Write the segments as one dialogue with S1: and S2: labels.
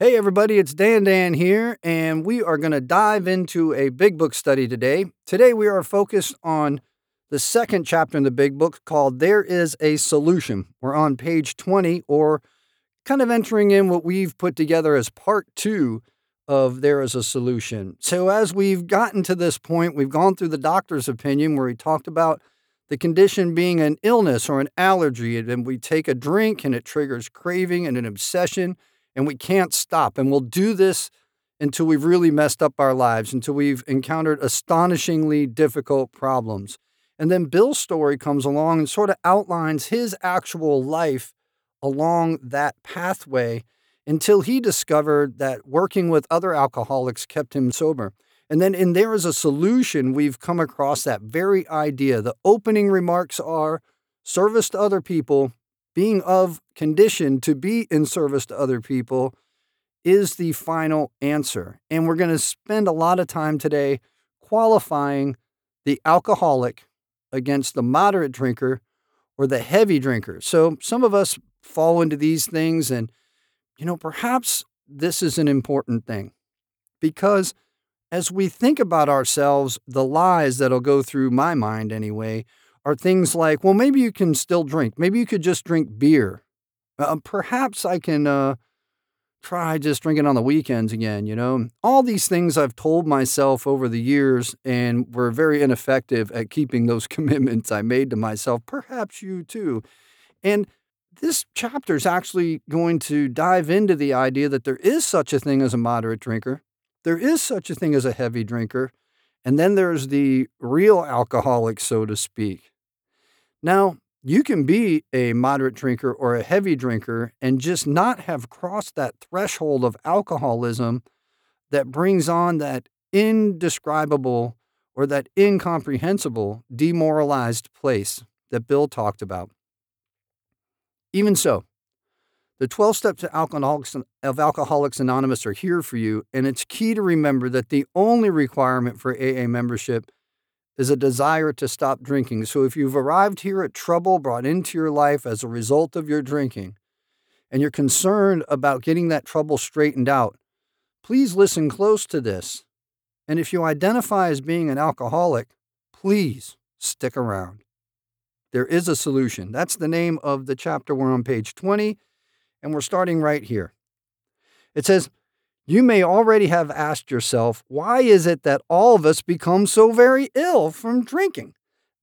S1: Hey, everybody, it's Dan Dan here, and we are going to dive into a big book study today. Today, we are focused on the second chapter in the big book called There is a Solution. We're on page 20, or kind of entering in what we've put together as part two of There is a Solution. So, as we've gotten to this point, we've gone through the doctor's opinion where he talked about the condition being an illness or an allergy, and we take a drink and it triggers craving and an obsession and we can't stop. And we'll do this until we've really messed up our lives, until we've encountered astonishingly difficult problems. And then Bill's story comes along and sort of outlines his actual life along that pathway until he discovered that working with other alcoholics kept him sober. And then in There is a Solution, we've come across that very idea. The opening remarks are service to other people being of condition to be in service to other people is the final answer. And we're going to spend a lot of time today qualifying the alcoholic against the moderate drinker or the heavy drinker. So some of us fall into these things, and, you know, perhaps this is an important thing because as we think about ourselves, the lies that'll go through my mind anyway are things like, well, maybe you can still drink. Maybe you could just drink beer. Uh, perhaps I can uh, try just drinking on the weekends again, you know? All these things I've told myself over the years and were very ineffective at keeping those commitments I made to myself. Perhaps you too. And this chapter is actually going to dive into the idea that there is such a thing as a moderate drinker, there is such a thing as a heavy drinker, and then there's the real alcoholic, so to speak. Now, you can be a moderate drinker or a heavy drinker and just not have crossed that threshold of alcoholism that brings on that indescribable or that incomprehensible demoralized place that Bill talked about. Even so, the 12 steps of Alcoholics, Alcoholics Anonymous are here for you, and it's key to remember that the only requirement for AA membership is a desire to stop drinking. So if you've arrived here at trouble brought into your life as a result of your drinking, and you're concerned about getting that trouble straightened out, please listen close to this. And if you identify as being an alcoholic, please stick around. There is a solution. That's the name of the chapter. We're on page 20, and we're starting right here. It says, you may already have asked yourself, why is it that all of us become so very ill from drinking?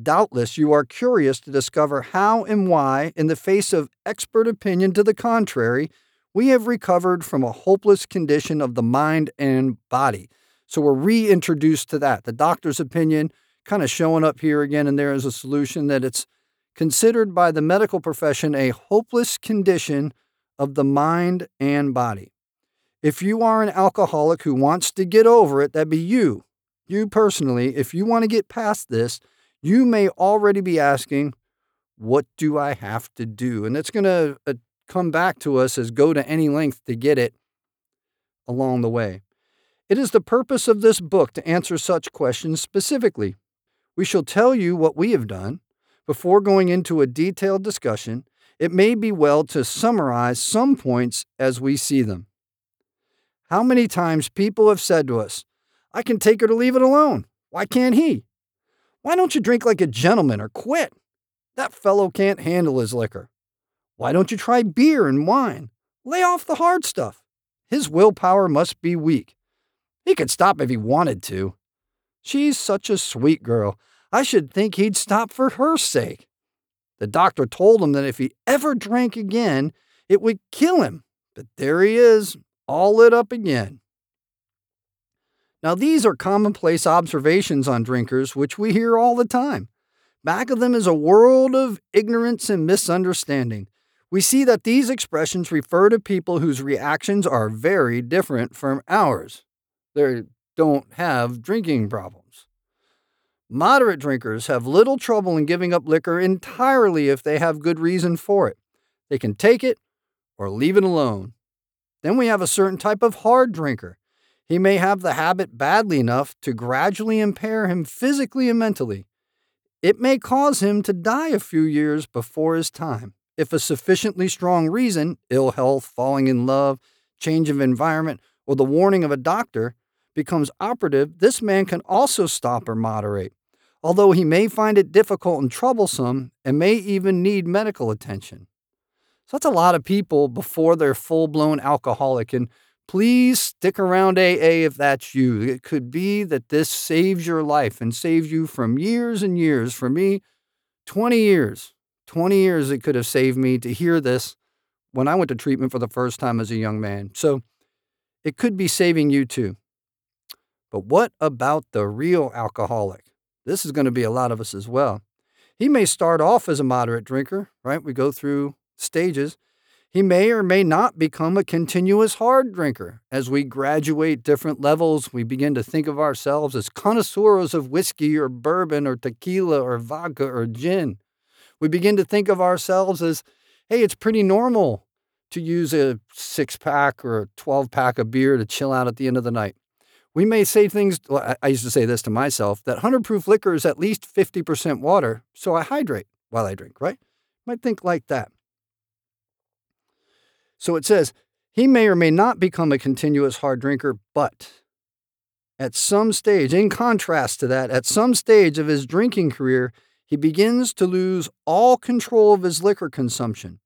S1: Doubtless you are curious to discover how and why, in the face of expert opinion to the contrary, we have recovered from a hopeless condition of the mind and body. So we're reintroduced to that. The doctor's opinion kind of showing up here again and there as a solution that it's considered by the medical profession a hopeless condition of the mind and body. If you are an alcoholic who wants to get over it, that'd be you. You personally, if you want to get past this, you may already be asking, What do I have to do? And that's going to uh, come back to us as go to any length to get it along the way. It is the purpose of this book to answer such questions specifically. We shall tell you what we have done. Before going into a detailed discussion, it may be well to summarize some points as we see them. How many times people have said to us, I can take her or leave it alone. Why can't he? Why don't you drink like a gentleman or quit? That fellow can't handle his liquor. Why don't you try beer and wine? Lay off the hard stuff. His willpower must be weak. He could stop if he wanted to. She's such a sweet girl. I should think he'd stop for her sake. The doctor told him that if he ever drank again, it would kill him. But there he is, all lit up again. Now, these are commonplace observations on drinkers, which we hear all the time. Back of them is a world of ignorance and misunderstanding. We see that these expressions refer to people whose reactions are very different from ours. They don't have drinking problems. Moderate drinkers have little trouble in giving up liquor entirely if they have good reason for it. They can take it or leave it alone. Then we have a certain type of hard drinker. He may have the habit badly enough to gradually impair him physically and mentally. It may cause him to die a few years before his time if a sufficiently strong reason, ill health, falling in love, change of environment, or the warning of a doctor becomes operative, this man can also stop or moderate, although he may find it difficult and troublesome and may even need medical attention. So that's a lot of people before they're full blown alcoholic. And please stick around AA if that's you. It could be that this saves your life and saves you from years and years. For me, 20 years. 20 years it could have saved me to hear this when I went to treatment for the first time as a young man. So it could be saving you too. But what about the real alcoholic? This is going to be a lot of us as well. He may start off as a moderate drinker, right? We go through stages. He may or may not become a continuous hard drinker. As we graduate different levels, we begin to think of ourselves as connoisseurs of whiskey or bourbon or tequila or vodka or gin. We begin to think of ourselves as, hey, it's pretty normal to use a six pack or a 12 pack of beer to chill out at the end of the night. We may say things, well, I used to say this to myself, that 100 proof liquor is at least 50% water, so I hydrate while I drink, right? might think like that. So it says, he may or may not become a continuous hard drinker, but at some stage, in contrast to that, at some stage of his drinking career, he begins to lose all control of his liquor consumption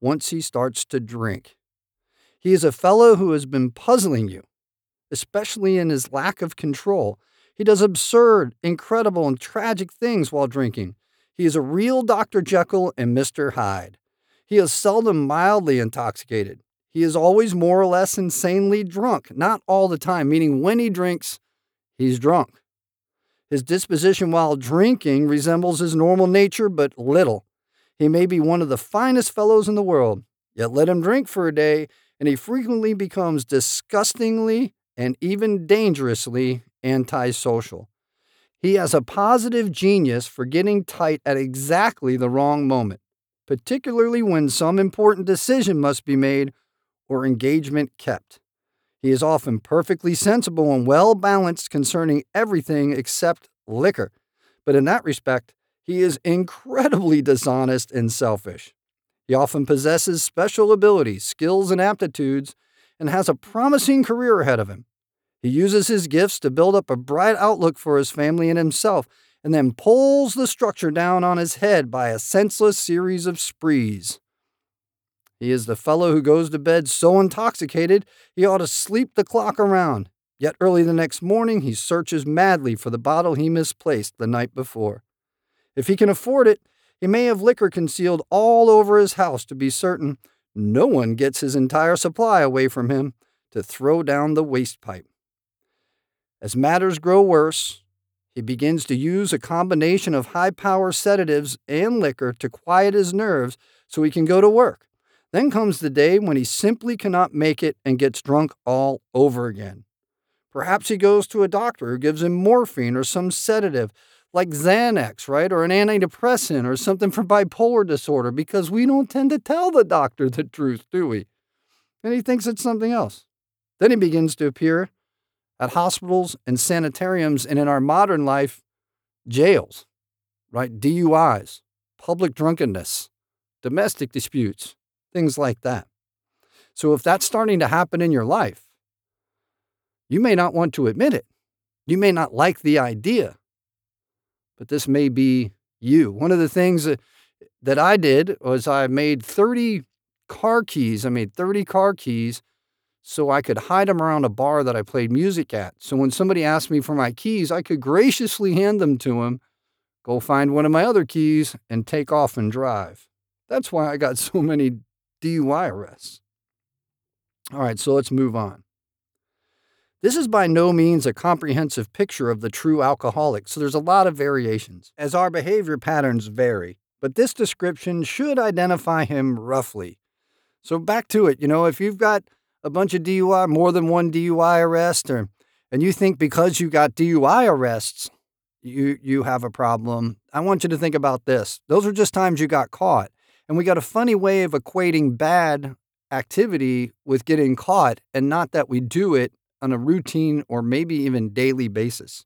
S1: once he starts to drink. He is a fellow who has been puzzling you, especially in his lack of control. He does absurd, incredible, and tragic things while drinking. He is a real Dr. Jekyll and Mr. Hyde. He is seldom mildly intoxicated. He is always more or less insanely drunk, not all the time, meaning when he drinks, he's drunk. His disposition while drinking resembles his normal nature, but little. He may be one of the finest fellows in the world, yet let him drink for a day, and he frequently becomes disgustingly and even dangerously antisocial. He has a positive genius for getting tight at exactly the wrong moment particularly when some important decision must be made or engagement kept. He is often perfectly sensible and well balanced concerning everything except liquor, but in that respect, he is incredibly dishonest and selfish. He often possesses special abilities, skills, and aptitudes, and has a promising career ahead of him. He uses his gifts to build up a bright outlook for his family and himself, and then pulls the structure down on his head by a senseless series of sprees. He is the fellow who goes to bed so intoxicated he ought to sleep the clock around. Yet early the next morning he searches madly for the bottle he misplaced the night before. If he can afford it, he may have liquor concealed all over his house to be certain no one gets his entire supply away from him to throw down the waste pipe. As matters grow worse, he begins to use a combination of high power sedatives and liquor to quiet his nerves so he can go to work. Then comes the day when he simply cannot make it and gets drunk all over again. Perhaps he goes to a doctor who gives him morphine or some sedative like Xanax, right? Or an antidepressant or something for bipolar disorder because we don't tend to tell the doctor the truth, do we? And he thinks it's something else. Then he begins to appear at hospitals and sanitariums, and in our modern life, jails, right? DUIs, public drunkenness, domestic disputes, things like that. So if that's starting to happen in your life, you may not want to admit it. You may not like the idea, but this may be you. One of the things that, that I did was I made 30 car keys. I made 30 car keys so I could hide them around a bar that I played music at. So when somebody asked me for my keys, I could graciously hand them to him, go find one of my other keys, and take off and drive. That's why I got so many DUI arrests. All right, so let's move on. This is by no means a comprehensive picture of the true alcoholic, so there's a lot of variations, as our behavior patterns vary, but this description should identify him roughly. So back to it, you know, if you've got a bunch of DUI, more than one DUI arrest, or and you think because you got DUI arrests, you you have a problem. I want you to think about this. Those are just times you got caught. And we got a funny way of equating bad activity with getting caught and not that we do it on a routine or maybe even daily basis.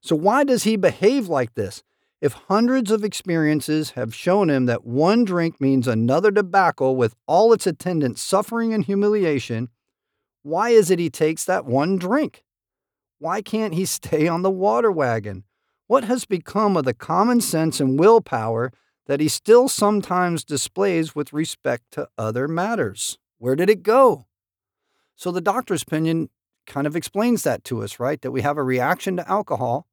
S1: So why does he behave like this? If hundreds of experiences have shown him that one drink means another debacle with all its attendant suffering and humiliation, why is it he takes that one drink? Why can't he stay on the water wagon? What has become of the common sense and willpower that he still sometimes displays with respect to other matters? Where did it go? So the doctor's opinion kind of explains that to us, right? That we have a reaction to alcohol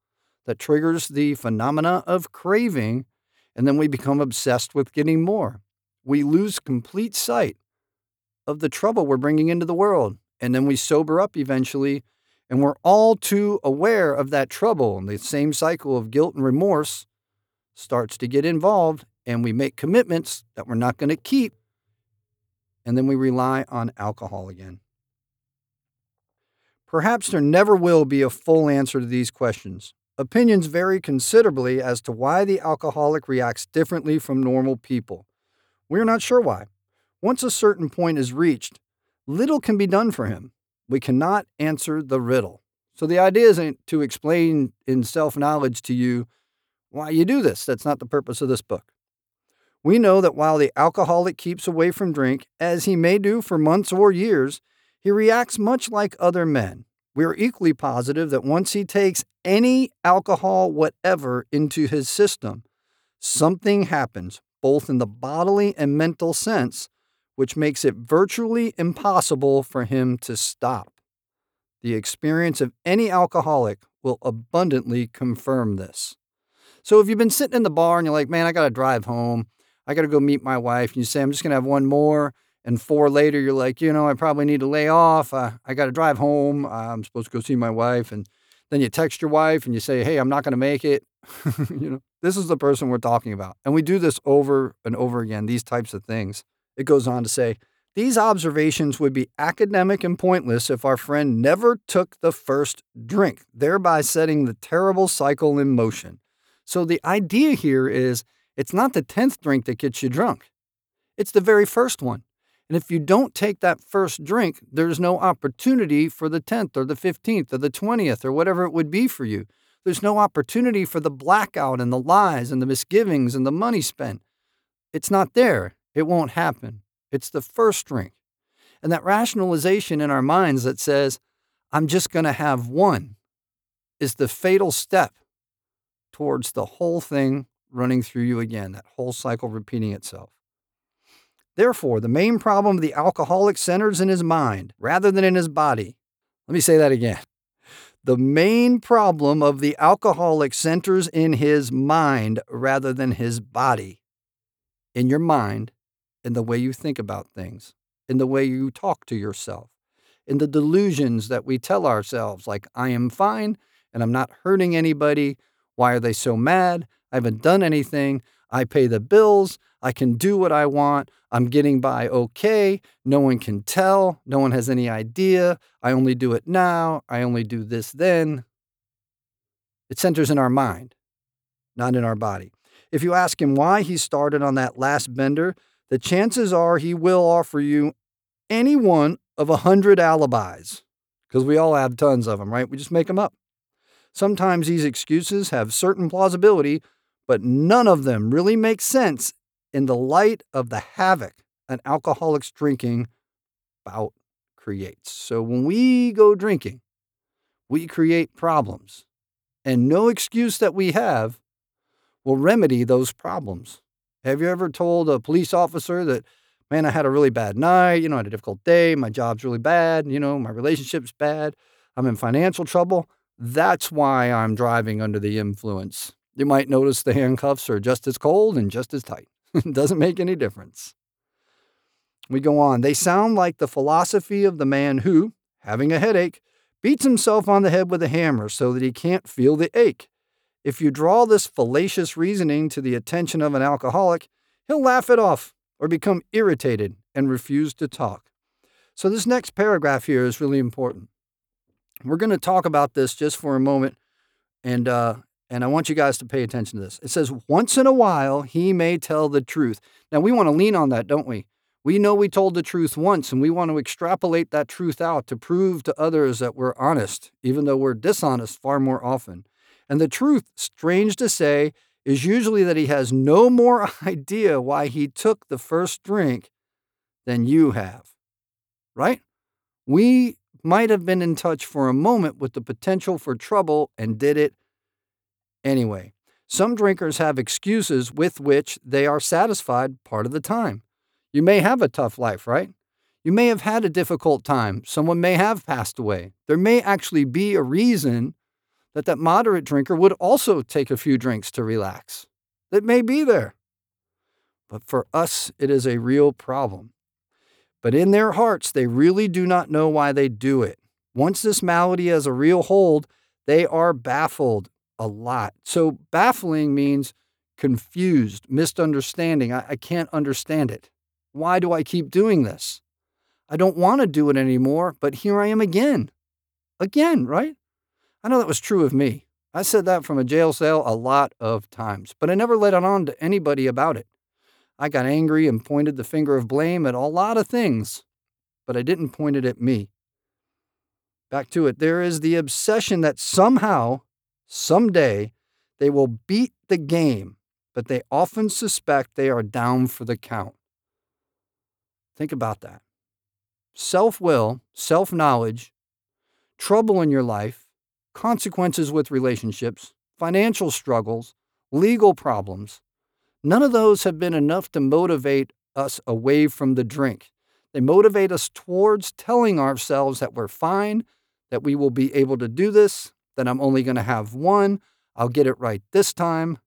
S1: that triggers the phenomena of craving, and then we become obsessed with getting more. We lose complete sight of the trouble we're bringing into the world, and then we sober up eventually, and we're all too aware of that trouble. And the same cycle of guilt and remorse starts to get involved, and we make commitments that we're not going to keep, and then we rely on alcohol again. Perhaps there never will be a full answer to these questions. Opinions vary considerably as to why the alcoholic reacts differently from normal people. We're not sure why. Once a certain point is reached, little can be done for him. We cannot answer the riddle. So the idea isn't to explain in self knowledge to you why you do this. That's not the purpose of this book. We know that while the alcoholic keeps away from drink, as he may do for months or years, he reacts much like other men. We are equally positive that once he takes any alcohol, whatever, into his system, something happens, both in the bodily and mental sense, which makes it virtually impossible for him to stop. The experience of any alcoholic will abundantly confirm this. So if you've been sitting in the bar and you're like, man, I got to drive home, I got to go meet my wife, and you say, I'm just going to have one more, and four later, you're like, you know, I probably need to lay off. Uh, I got to drive home. I'm supposed to go see my wife. And then you text your wife and you say, hey, I'm not going to make it. you know, this is the person we're talking about. And we do this over and over again, these types of things. It goes on to say, these observations would be academic and pointless if our friend never took the first drink, thereby setting the terrible cycle in motion. So the idea here is it's not the 10th drink that gets you drunk, it's the very first one. And if you don't take that first drink, there's no opportunity for the 10th or the 15th or the 20th or whatever it would be for you. There's no opportunity for the blackout and the lies and the misgivings and the money spent. It's not there. It won't happen. It's the first drink. And that rationalization in our minds that says, I'm just going to have one, is the fatal step towards the whole thing running through you again, that whole cycle repeating itself. Therefore, the main problem of the alcoholic centers in his mind rather than in his body. Let me say that again. The main problem of the alcoholic centers in his mind rather than his body. In your mind, in the way you think about things, in the way you talk to yourself, in the delusions that we tell ourselves, like, I am fine and I'm not hurting anybody. Why are they so mad? I haven't done anything. I pay the bills. I can do what I want. I'm getting by okay. No one can tell. No one has any idea. I only do it now. I only do this then. It centers in our mind, not in our body. If you ask him why he started on that last bender, the chances are he will offer you any one of a hundred alibis, because we all have tons of them, right? We just make them up. Sometimes these excuses have certain plausibility, but none of them really make sense in the light of the havoc an alcoholic's drinking bout creates. So when we go drinking, we create problems, and no excuse that we have will remedy those problems. Have you ever told a police officer that, man, I had a really bad night, you know, I had a difficult day, my job's really bad, you know, my relationship's bad, I'm in financial trouble? That's why I'm driving under the influence. You might notice the handcuffs are just as cold and just as tight. Doesn't make any difference. We go on. They sound like the philosophy of the man who, having a headache, beats himself on the head with a hammer so that he can't feel the ache. If you draw this fallacious reasoning to the attention of an alcoholic, he'll laugh it off or become irritated and refuse to talk. So, this next paragraph here is really important. We're going to talk about this just for a moment and uh, and I want you guys to pay attention to this. It says, once in a while, he may tell the truth. Now, we want to lean on that, don't we? We know we told the truth once, and we want to extrapolate that truth out to prove to others that we're honest, even though we're dishonest far more often. And the truth, strange to say, is usually that he has no more idea why he took the first drink than you have. Right? We might have been in touch for a moment with the potential for trouble and did it anyway. Some drinkers have excuses with which they are satisfied part of the time. You may have a tough life, right? You may have had a difficult time. Someone may have passed away. There may actually be a reason that that moderate drinker would also take a few drinks to relax. That may be there. But for us, it is a real problem. But in their hearts, they really do not know why they do it. Once this malady has a real hold, they are baffled a lot. So, baffling means confused, misunderstanding. I, I can't understand it. Why do I keep doing this? I don't want to do it anymore, but here I am again. Again, right? I know that was true of me. I said that from a jail cell a lot of times, but I never let it on to anybody about it. I got angry and pointed the finger of blame at a lot of things, but I didn't point it at me. Back to it. There is the obsession that somehow, someday, they will beat the game, but they often suspect they are down for the count. Think about that. Self will, self knowledge, trouble in your life, consequences with relationships, financial struggles, legal problems, none of those have been enough to motivate us away from the drink. They motivate us towards telling ourselves that we're fine, that we will be able to do this, that I'm only going to have one, I'll get it right this time,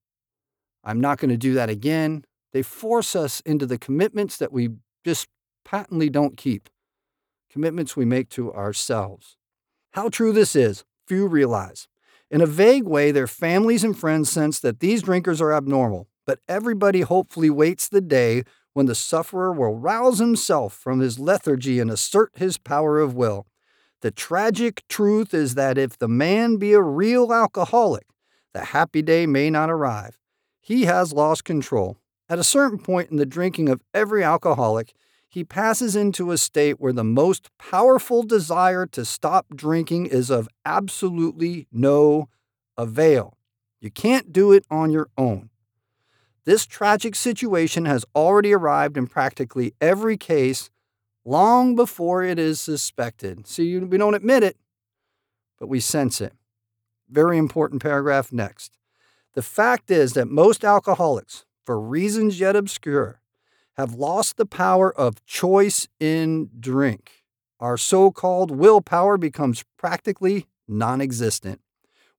S1: I'm not going to do that again. They force us into the commitments that we just patently don't keep, commitments we make to ourselves. How true this is, few realize. In a vague way, their families and friends sense that these drinkers are abnormal, but everybody hopefully waits the day when the sufferer will rouse himself from his lethargy and assert his power of will. The tragic truth is that if the man be a real alcoholic, the happy day may not arrive. He has lost control. At a certain point in the drinking of every alcoholic, he passes into a state where the most powerful desire to stop drinking is of absolutely no avail. You can't do it on your own. This tragic situation has already arrived in practically every case long before it is suspected. See, we don't admit it, but we sense it. Very important paragraph next. The fact is that most alcoholics, for reasons yet obscure, have lost the power of choice in drink. Our so called willpower becomes practically non existent.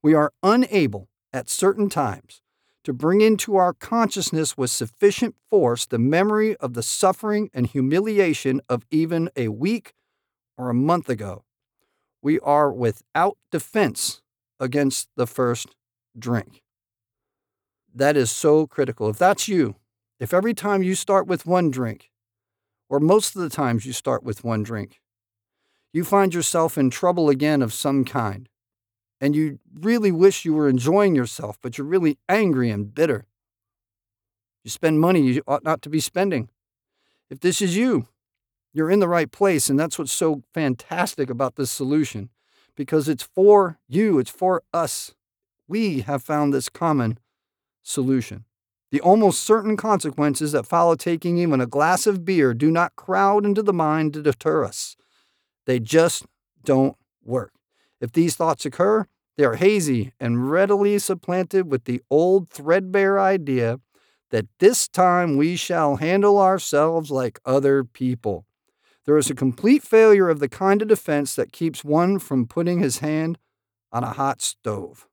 S1: We are unable, at certain times, to bring into our consciousness with sufficient force the memory of the suffering and humiliation of even a week or a month ago. We are without defense against the first drink. That is so critical. If that's you, if every time you start with one drink, or most of the times you start with one drink, you find yourself in trouble again of some kind, and you really wish you were enjoying yourself, but you're really angry and bitter. You spend money you ought not to be spending. If this is you, you're in the right place, and that's what's so fantastic about this solution because it's for you, it's for us. We have found this common solution. The almost certain consequences that follow taking even a glass of beer do not crowd into the mind to deter us. They just don't work. If these thoughts occur, they are hazy and readily supplanted with the old threadbare idea that this time we shall handle ourselves like other people. There is a complete failure of the kind of defense that keeps one from putting his hand on a hot stove.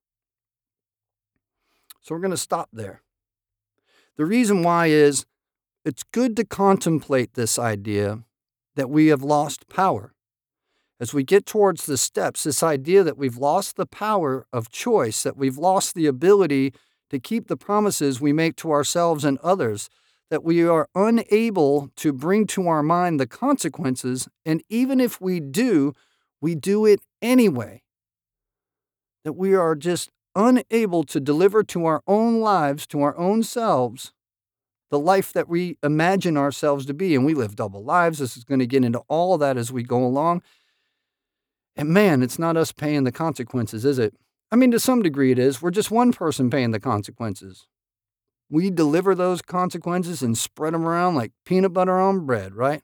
S1: So we're going to stop there. The reason why is it's good to contemplate this idea that we have lost power as we get towards the steps, this idea that we've lost the power of choice, that we've lost the ability to keep the promises we make to ourselves and others, that we are unable to bring to our mind the consequences, and even if we do, we do it anyway. That we are just unable to deliver to our own lives, to our own selves, the life that we imagine ourselves to be. And we live double lives. This is going to get into all of that as we go along. And man, it's not us paying the consequences, is it? I mean, to some degree it is. We're just one person paying the consequences. We deliver those consequences and spread them around like peanut butter on bread, right?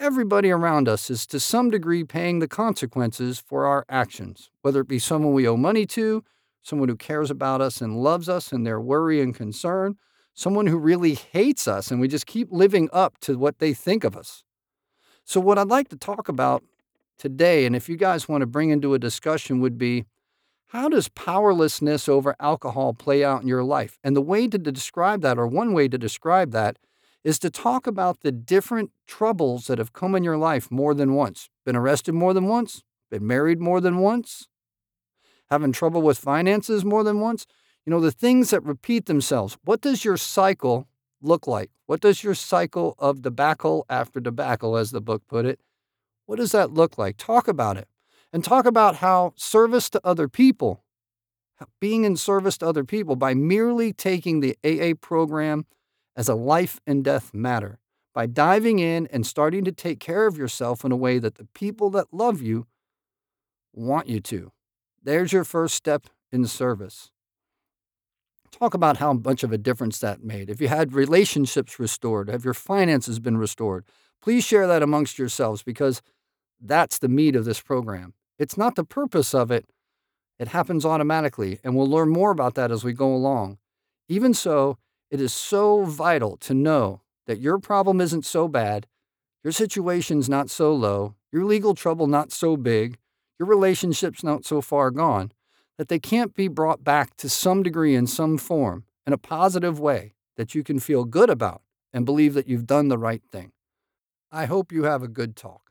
S1: Everybody around us is to some degree paying the consequences for our actions, whether it be someone we owe money to, someone who cares about us and loves us and their worry and concern, someone who really hates us and we just keep living up to what they think of us. So, what I'd like to talk about today, and if you guys want to bring into a discussion, would be how does powerlessness over alcohol play out in your life? And the way to describe that, or one way to describe that, is to talk about the different troubles that have come in your life more than once. Been arrested more than once? Been married more than once? Having trouble with finances more than once? You know, the things that repeat themselves. What does your cycle look like? What does your cycle of debacle after debacle, as the book put it, what does that look like? Talk about it. And talk about how service to other people, being in service to other people by merely taking the AA program as a life and death matter by diving in and starting to take care of yourself in a way that the people that love you want you to. There's your first step in service. Talk about how much of a difference that made. If you had relationships restored, have your finances been restored, please share that amongst yourselves because that's the meat of this program. It's not the purpose of it, it happens automatically, and we'll learn more about that as we go along. Even so, it is so vital to know that your problem isn't so bad, your situation's not so low, your legal trouble not so big, your relationship's not so far gone, that they can't be brought back to some degree in some form in a positive way that you can feel good about and believe that you've done the right thing. I hope you have a good talk.